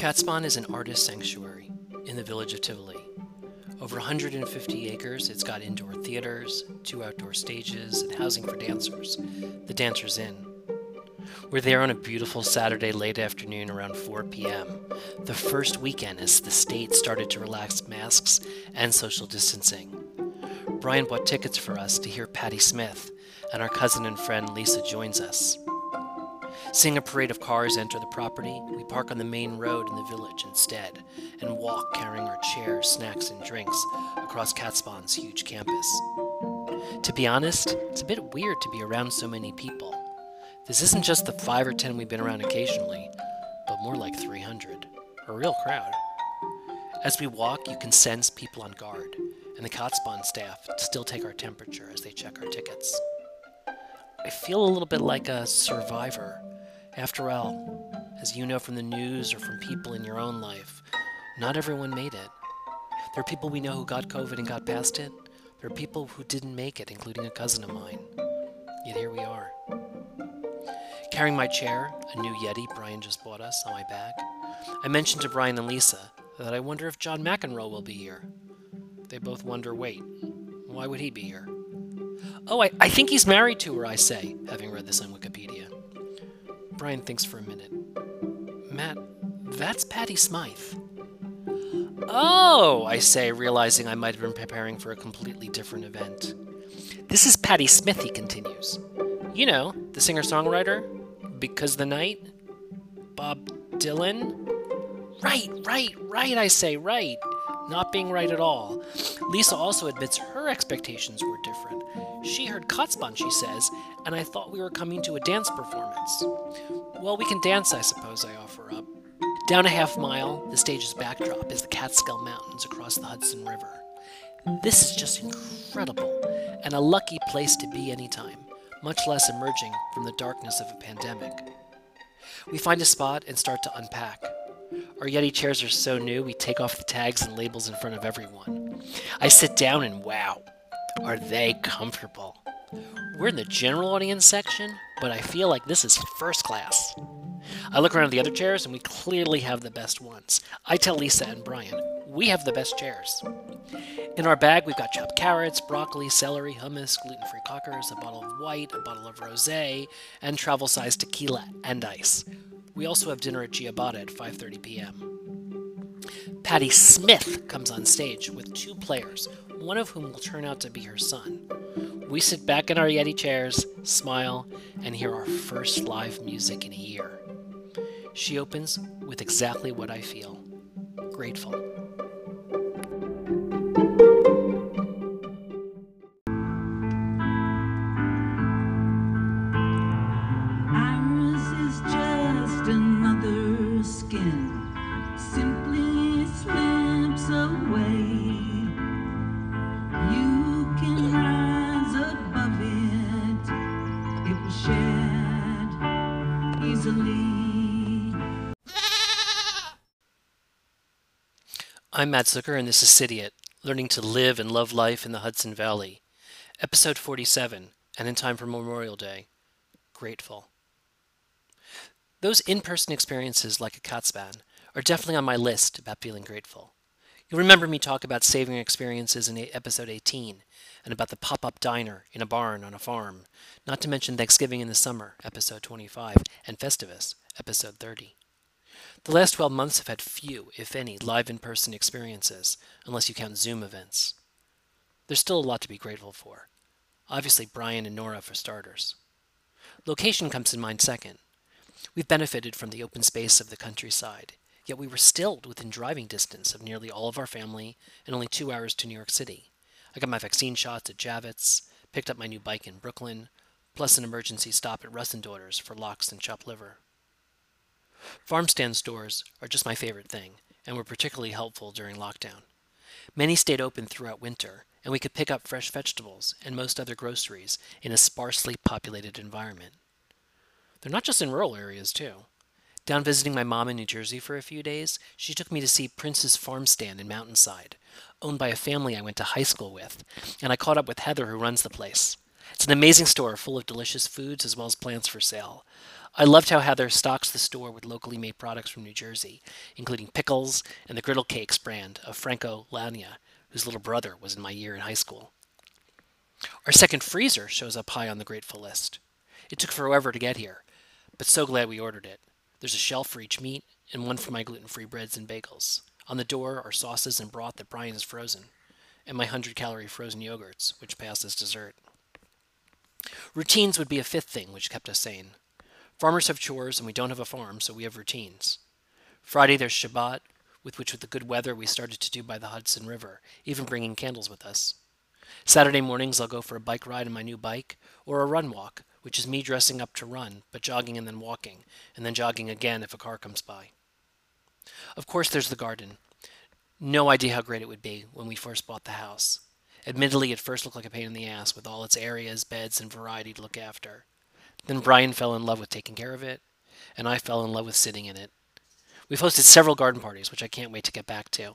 Kaatsbaan is an artist sanctuary in the village of Tivoli. Over 150 acres, it's got indoor theaters, two outdoor stages, and housing for dancers. The Dancers Inn. We're there on a beautiful Saturday late afternoon around 4 p.m., the first weekend as the state started to relax masks and social distancing. Brian bought tickets for us to hear Patti Smith, and our cousin and friend Lisa joins us. Seeing a parade of cars enter the property, we park on the main road in the village instead and walk carrying our chairs, snacks, and drinks across Kaatsbaan's huge campus. To be honest, it's a bit weird to be around so many people. This isn't just the five or ten we've been around occasionally, but more like 300. A real crowd. As we walk, you can sense people on guard, and the Kaatsbaan staff still take our temperature as they check our tickets. I feel a little bit like a survivor after all, as you know from the news or from people in your own life, not everyone made it. There are people we know who got COVID and got past it. There are people who didn't make it, including a cousin of mine. Yet here we are. Carrying my chair, a new Yeti Brian just bought us, on my back, I mentioned to Brian and Lisa that I wonder if John McEnroe will be here. They both wonder wait, why would he be here? Oh, I, I think he's married to her, I say, having read this on Wikipedia. Brian thinks for a minute. Matt, that's Patty Smythe. Oh, I say, realizing I might have been preparing for a completely different event. This is Patti Smith, he continues. You know, the singer songwriter? Because the Night? Bob Dylan? Right, right, right, I say, right. Not being right at all. Lisa also admits her expectations were different. She heard Kaatsbaan, she says, and I thought we were coming to a dance performance. Well, we can dance, I suppose, I offer up. Down a half mile, the stage's backdrop is the Catskill Mountains across the Hudson River. This is just incredible, and a lucky place to be anytime, much less emerging from the darkness of a pandemic. We find a spot and start to unpack. Our Yeti chairs are so new, we take off the tags and labels in front of everyone. I sit down and wow, are they comfortable? We're in the general audience section, but I feel like this is first class. I look around the other chairs and we clearly have the best ones. I tell Lisa and Brian, we have the best chairs. In our bag, we've got chopped carrots, broccoli, celery, hummus, gluten free cockers, a bottle of white, a bottle of rose, and travel sized tequila and ice. We also have dinner at Ciabatta at 5:30 p.m. Patti Smith comes on stage with two players, one of whom will turn out to be her son. We sit back in our Yeti chairs, smile, and hear our first live music in a year. She opens with exactly what I feel grateful. I'm Matt Zucker, and this is City It, Learning to Live and Love Life in the Hudson Valley. Episode 47, and in time for Memorial Day. Grateful. Those in person experiences, like a Kaatsbaan, are definitely on my list about feeling grateful. You'll remember me talk about saving experiences in episode 18, and about the pop up diner in a barn on a farm, not to mention Thanksgiving in the Summer, episode 25, and Festivus, episode 30. The last 12 months have had few, if any, live in person experiences, unless you count Zoom events. There's still a lot to be grateful for. Obviously, Brian and Nora for starters. Location comes to mind second. We've benefited from the open space of the countryside, yet we were still within driving distance of nearly all of our family and only two hours to New York City. I got my vaccine shots at Javits, picked up my new bike in Brooklyn, plus an emergency stop at Russ and Daughters for lox and chopped liver. Farm stand stores are just my favorite thing, and were particularly helpful during lockdown. Many stayed open throughout winter, and we could pick up fresh vegetables and most other groceries in a sparsely populated environment. They're not just in rural areas, too. Down visiting my mom in New Jersey for a few days, she took me to see Prince's Farm Stand in Mountainside, owned by a family I went to high school with, and I caught up with Heather, who runs the place. It's an amazing store full of delicious foods as well as plants for sale. I loved how Heather stocks the store with locally made products from New Jersey, including pickles and the Griddle Cakes brand of Franco Lania, whose little brother was in my year in high school. Our second freezer shows up high on the grateful list. It took forever to get here, but so glad we ordered it. There's a shelf for each meat and one for my gluten free breads and bagels. On the door are sauces and broth that Brian has frozen, and my 100 calorie frozen yogurts, which pass as dessert. Routines would be a fifth thing which kept us sane. Farmers have chores, and we don't have a farm, so we have routines. Friday there's Shabbat, with which, with the good weather, we started to do by the Hudson River, even bringing candles with us. Saturday mornings I'll go for a bike ride on my new bike, or a run walk, which is me dressing up to run, but jogging and then walking, and then jogging again if a car comes by. Of course, there's the garden. No idea how great it would be when we first bought the house. Admittedly, it first looked like a pain in the ass with all its areas, beds, and variety to look after. Then Brian fell in love with taking care of it, and I fell in love with sitting in it. We've hosted several garden parties, which I can't wait to get back to.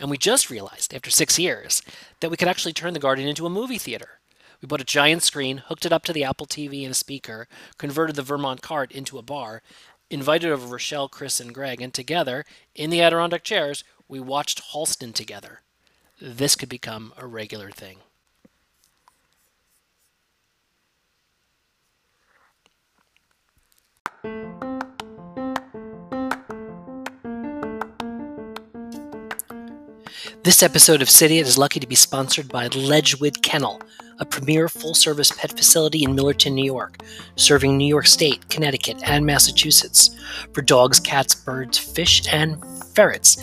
And we just realized, after six years, that we could actually turn the garden into a movie theater. We bought a giant screen, hooked it up to the Apple TV and a speaker, converted the Vermont cart into a bar, invited over Rochelle, Chris, and Greg, and together, in the Adirondack chairs, we watched Halston together. This could become a regular thing. This episode of City is lucky to be sponsored by Ledgewood Kennel, a premier full service pet facility in Millerton, New York, serving New York State, Connecticut, and Massachusetts for dogs, cats, birds, fish, and ferrets.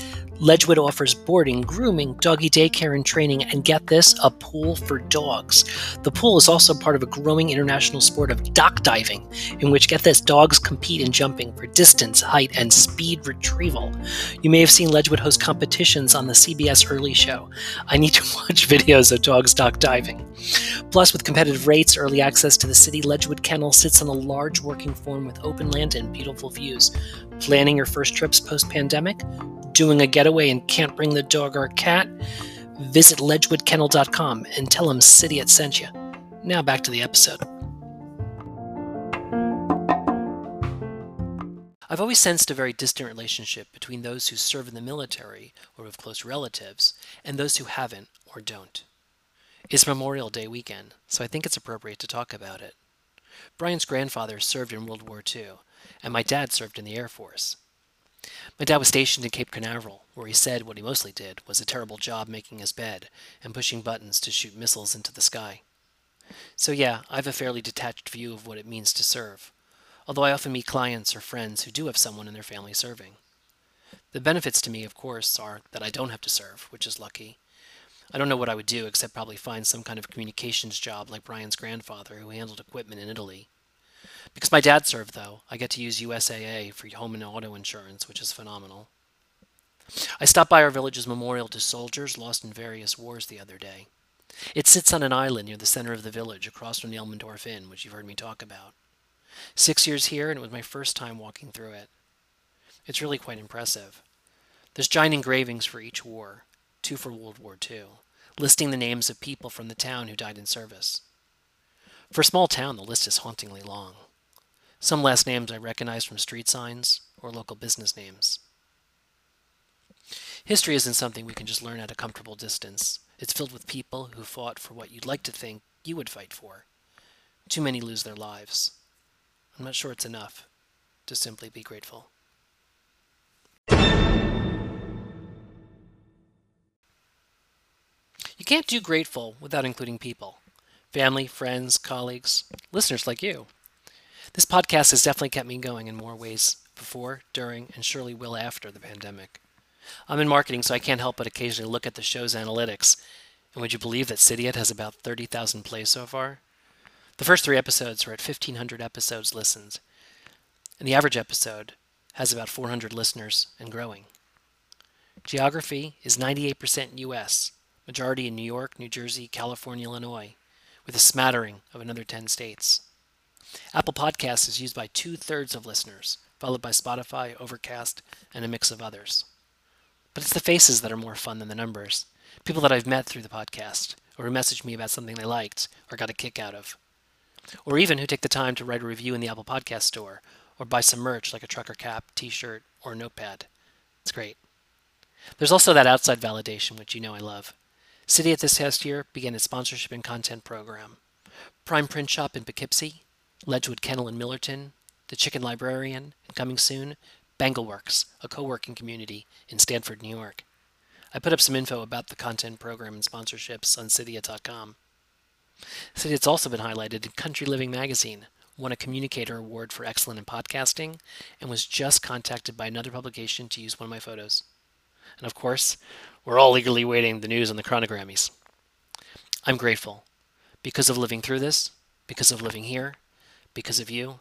Ledgewood offers boarding, grooming, doggy daycare, and training, and get this, a pool for dogs. The pool is also part of a growing international sport of dock diving, in which, get this, dogs compete in jumping for distance, height, and speed retrieval. You may have seen Ledgewood host competitions on the CBS Early Show. I need to watch videos of dogs dock diving. Plus, with competitive rates, early access to the city, Ledgewood Kennel sits on a large working farm with open land and beautiful views. Planning your first trips post pandemic? Doing a getaway and can't bring the dog or cat? Visit ledgewoodkennel.com and tell them City it sent you. Now back to the episode. I've always sensed a very distant relationship between those who serve in the military or have close relatives and those who haven't or don't. It's Memorial Day weekend, so I think it's appropriate to talk about it. Brian's grandfather served in World War II, and my dad served in the Air Force. My dad was stationed in Cape Canaveral, where he said what he mostly did was a terrible job making his bed and pushing buttons to shoot missiles into the sky. So, yeah, I have a fairly detached view of what it means to serve, although I often meet clients or friends who do have someone in their family serving. The benefits to me, of course, are that I don't have to serve, which is lucky. I don't know what I would do except probably find some kind of communications job like Brian's grandfather who handled equipment in Italy. Because my dad served, though, I get to use USAA for home and auto insurance, which is phenomenal. I stopped by our village's memorial to soldiers lost in various wars the other day. It sits on an island near the center of the village, across from the Elmendorph Inn, which you've heard me talk about. Six years here, and it was my first time walking through it. It's really quite impressive. There's giant engravings for each war, two for World War II, listing the names of people from the town who died in service. For a small town, the list is hauntingly long. Some last names I recognize from street signs or local business names. History isn't something we can just learn at a comfortable distance. It's filled with people who fought for what you'd like to think you would fight for. Too many lose their lives. I'm not sure it's enough to simply be grateful. You can't do grateful without including people family, friends, colleagues, listeners like you. This podcast has definitely kept me going in more ways before, during, and surely will after the pandemic. I'm in marketing, so I can't help but occasionally look at the show's analytics. And would you believe that Cityet has about 30,000 plays so far? The first three episodes were at 1,500 episodes listened, and the average episode has about 400 listeners and growing. Geography is 98% US, majority in New York, New Jersey, California, Illinois, with a smattering of another 10 states. Apple Podcasts is used by two thirds of listeners, followed by Spotify, Overcast, and a mix of others. But it's the faces that are more fun than the numbers. People that I've met through the podcast, or who messaged me about something they liked or got a kick out of. or even who take the time to write a review in the Apple Podcast Store or buy some merch like a trucker cap, t shirt, or notepad. It's great. There's also that outside validation, which you know I love. City at this past year began its sponsorship and content program. Prime Print Shop in Poughkeepsie, Ledgewood Kennel in Millerton, The Chicken Librarian, and coming soon, Bangleworks, a co working community in Stanford, New York. I put up some info about the content program and sponsorships on cityit.com. Cydia's also been highlighted in Country Living magazine, won a Communicator Award for Excellent in Podcasting, and was just contacted by another publication to use one of my photos. And of course, we're all eagerly waiting the news on the chronogrammies. I'm grateful because of living through this, because of living here, because of you,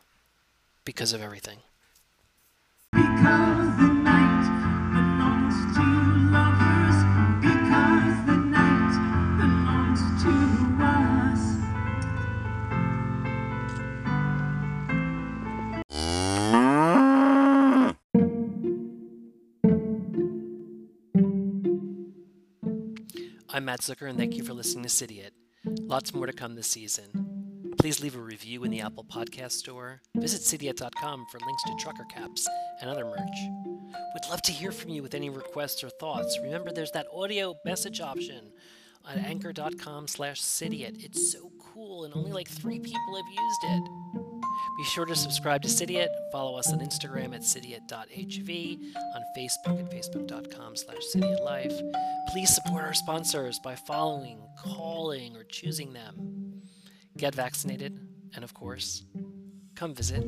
because of everything. Because the night belongs to lovers. Because the night belongs to us. I'm Matt Zucker, and thank you for listening to City It. Lots more to come this season. Please leave a review in the Apple Podcast Store. Visit cityit.com for links to trucker caps and other merch. We'd love to hear from you with any requests or thoughts. Remember, there's that audio message option on anchor.com slash cityit. It's so cool, and only like three people have used it. Be sure to subscribe to Cityit. Follow us on Instagram at cityit.hv, on Facebook at facebook.com slash cityitlife. Please support our sponsors by following, calling, or choosing them. Get vaccinated, and of course, come visit.